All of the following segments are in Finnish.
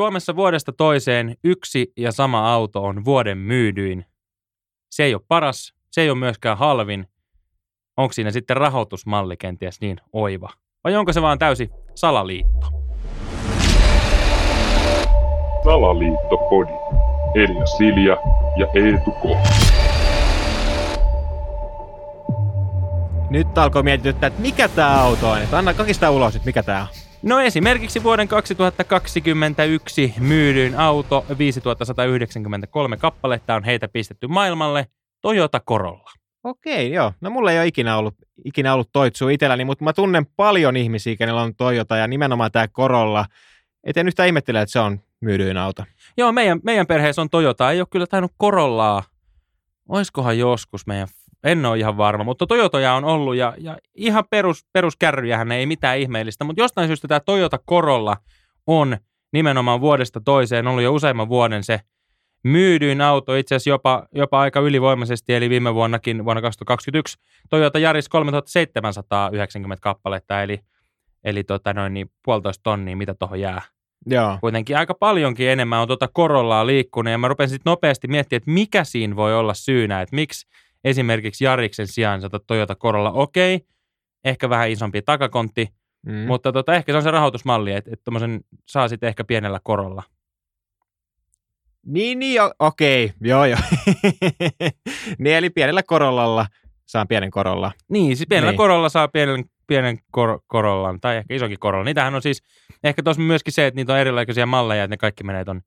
Suomessa vuodesta toiseen yksi ja sama auto on vuoden myydyin. Se ei ole paras, se ei ole myöskään halvin. Onko siinä sitten rahoitusmalli kenties niin oiva? Vai onko se vaan täysi salaliitto? Salaliittopodi. Elia Silja ja Eetu K. Nyt alkoi mietityttää, että mikä tämä auto on. Että anna kakista ulos, että mikä tämä on. No esimerkiksi vuoden 2021 myydyin auto 5193 kappaletta on heitä pistetty maailmalle Toyota Corolla. Okei, joo. No mulla ei ole ikinä ollut, ikinä ollut Toitsu itselläni, mutta mä tunnen paljon ihmisiä, kenellä on Toyota ja nimenomaan tämä Corolla. Et en yhtään ihmettele, että se on myydyin auto. Joo, meidän, meidän perheessä on Toyota. Ei ole kyllä tainnut Corollaa. Oiskohan joskus meidän, en ole ihan varma, mutta Toyotoja on ollut ja, ja ihan perus, peruskärryjähän ei mitään ihmeellistä, mutta jostain syystä tämä Toyota Corolla on nimenomaan vuodesta toiseen ollut jo useamman vuoden se myydyin auto, itse asiassa jopa, jopa aika ylivoimaisesti, eli viime vuonnakin, vuonna 2021, Toyota Yaris 3790 kappaletta, eli, eli tota noin, niin puolitoista tonnia, mitä tuohon jää. Joo. Kuitenkin aika paljonkin enemmän on tuota Corollaa liikkunut, ja mä rupesin sitten nopeasti miettimään, että mikä siinä voi olla syynä, että miksi esimerkiksi Jariksen sijaan sata Toyota Corolla, okei, ehkä vähän isompi takakontti, Mm. mutta tota, ehkä se on se rahoitusmalli, että, että tommosen saa sitten ehkä pienellä korolla. Niin, niin, jo, okei, joo, joo. niin, eli pienellä Corollalla saan pienen Corolla. Niin, siis pienellä Niin. niin. korolla saa pienen, pienen kor, korollan, tai ehkä isonkin korolla. Niitähän on siis, ehkä tuossa myöskin se, että niitä on erilaisia malleja, että ne kaikki menee ton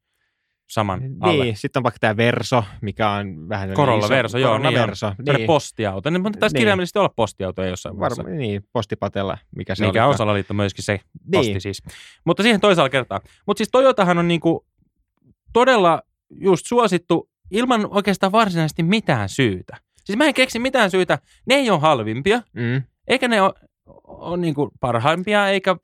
saman alle. Niin, sitten on vaikka tämä Verso, mikä on vähän Corolla iso, Verso, joo, niin on. Verso. On Niin, postiauto. Ne, mutta taisi Niin. kirjaimellisesti olla postiautoja jossain vaiheessa. varma, niin, postipatella, mikä se mikä on salaliitto myöskin se posti Niin. siis. Mutta siihen toisella kertaa. Mutta siis Toyotahan on niinku todella just suosittu ilman oikeastaan varsinaisesti mitään syytä. Siis mä en keksi mitään syytä. Ne ei ole halvimpia, Mm. eikä ne ole, ole niinku parhaimpia, eikä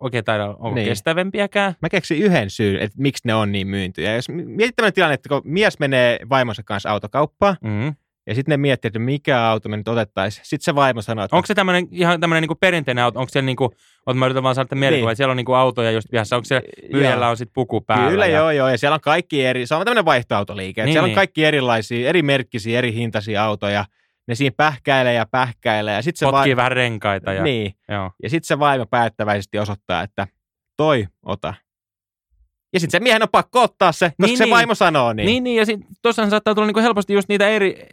oikein taida olla Niin. kestävämpiäkään. Mä keksin yhden syyn, että miksi ne on niin myyntyjä. Jos mietit tämmöinen tilanne, että kun mies menee vaimonsa kanssa autokauppaan, Mm. ja sitten ne miettii, että mikä auto me nyt otettaisiin. Sitten se vaimo sanoo, että Onko se tämmöinen ihan tämmöinen niinku perinteinen auto? Onko siellä niinku, oot mä yritän vaan saada mielikuva, Niin. siellä on niinku autoja just vihassa. Onko siellä myyjällä on sitten puku päällä? Kyllä ja, joo joo, ja siellä on kaikki eri, se on tämmöinen vaihtoautoliike, niin, Niin, siellä on niin. kaikki erilaisia, eri merkkisiä, eri hintaisia autoja, ne siinä pähkäilee ja pähkäilee, ja sitten se, Potkii vai... vähän renkaita. Ja, niin, Joo. ja sit se vaimo päättäväisesti osoittaa, että toi ota. Ja sitten se miehen on pakko ottaa se, koska Niin, se niin. vaimo sanoo niin. Niin, niin ja sitten tuossahan saattaa tulla niinku helposti just niitä eri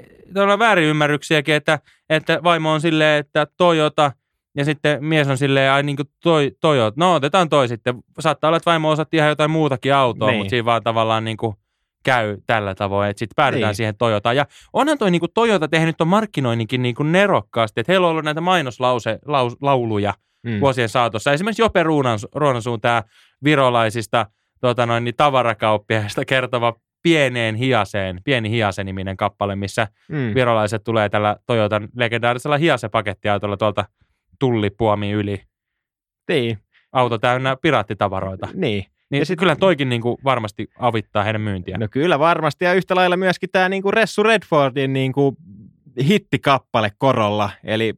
väärinymmärryksiäkin, että, että vaimo on silleen, että Toyota, ja sitten mies on silleen, ai niin kuin toi, Toyota, no otetaan toi sitten. Saattaa olla, että vaimo osatti ihan jotain muutakin autoa, niin. mutta siinä vaan tavallaan niin kuin käy tällä tavoin, että sitten päädytään Niin. siihen Toyotaan. Ja onhan toi niin kuin Toyota tehnyt ton markkinoinninkin niin kuin nerokkaasti, että heillä on ollut näitä mainoslause, laus, lauluja Mm. vuosien saatossa. Esimerkiksi Jope Ruunas- Ruonansuun tämä virolaisista tota noin, niin tavarakauppiaista kertova pieneen hiaseen, pieni hiase-niminen kappale, missä Mm. virolaiset tulee tällä Toyotan legendaarisella hiase-pakettiautolla tuolta tullipuomi yli. Niin, Auto täynnä piraattitavaroita. niin. Niin Ja sit, kyllä toikin niin kuin varmasti avittaa heidän myyntiä. No kyllä varmasti, ja yhtä lailla myöskin tämä niinku Ressu Redfordin niinku hittikappale Korolla, eli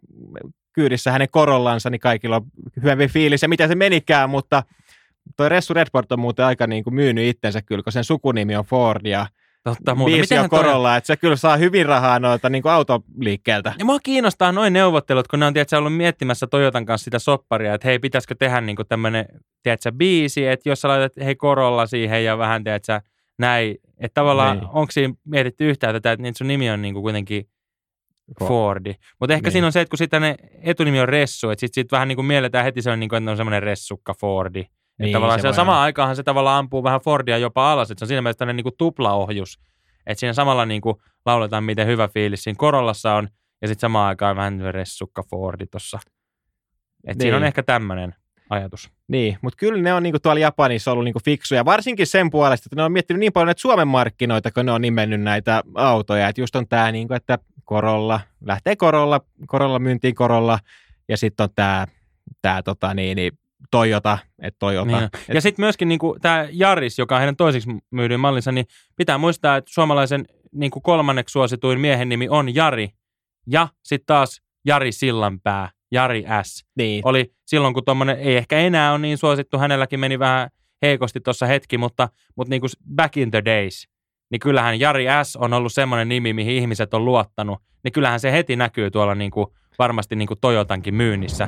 kyydissä hänen Korollansa, niin kaikilla on hyvempi fiilis, ja mitä se menikään, mutta toi Ressu Redford on muuten aika niinku myynyt itsensä kyllä, kun sen sukunimi on Ford, ja Totta muuta. biisi on Mitenhän toi- Korolla, että se kyllä saa hyvin rahaa noilta niinku autoliikkeeltä. Ja mua kiinnostaa noin neuvottelut, kun ne on tiedätkö, ollut miettimässä Toyotan kanssa sitä sopparia, että hei, pitäisikö tehdä niinku tämmöinen, tiedätkö, biisi, että jos sä laitat hei korolla siihen ja vähän, tiedätkö, näin, että tavallaan Niin. onko siinä mietitty yhtään tätä, että niin sun nimi on niinku kuitenkin Ford. Fordi. Mutta ehkä Niin. siinä on se, että kun sitten ne etunimi on Ressu, että sitten sit vähän niin kuin mielletään heti se on, niin kuin, että on semmoinen Ressukka Fordi. Niin, Niin, tavallaan se se samaan aikaanhan se tavallaan ampuu vähän Fordia jopa alas, että se on siinä mielessä tämmöinen niin tuplaohjus. Että siinä samalla niin kuin lauletaan, miten hyvä fiilis siinä Korollassa on, ja sitten samaan aikaan vähän Ressukka Fordi tuossa. Että niin. siinä on Niin. ehkä tämmöinen ajatus. Niin, mutta kyllä ne on niinku tuolla Japanissa ollut niinku fiksuja, varsinkin sen puolesta, että ne on miettinyt niin paljon näitä Suomen markkinoita, kun ne on nimennyt näitä autoja, että just on tämä, niinku, että Korolla, lähtee Korolla, Korolla myyntiin Korolla, ja sitten on tämä tää, tota, niin, niin, Toyota, että Toyota. Niin. Et, Ja sitten myöskin niin tämä Jaris, joka on heidän toiseksi myydyin mallinsa, niin pitää muistaa, että suomalaisen niin kuin kolmanneksi suosituin miehen nimi on Jari. Ja sitten taas Jari Sillanpää, Jari S. niin, Oli silloin, kun tuommoinen ei ehkä enää ole niin suosittu, hänelläkin meni vähän heikosti tuossa hetki, mutta, mutta niin kuin back in the days, niin kyllähän Jari S. on ollut semmoinen nimi, mihin ihmiset on luottanut, niin kyllähän se heti näkyy tuolla niin kuin, varmasti niin kuin Toyotankin myynnissä.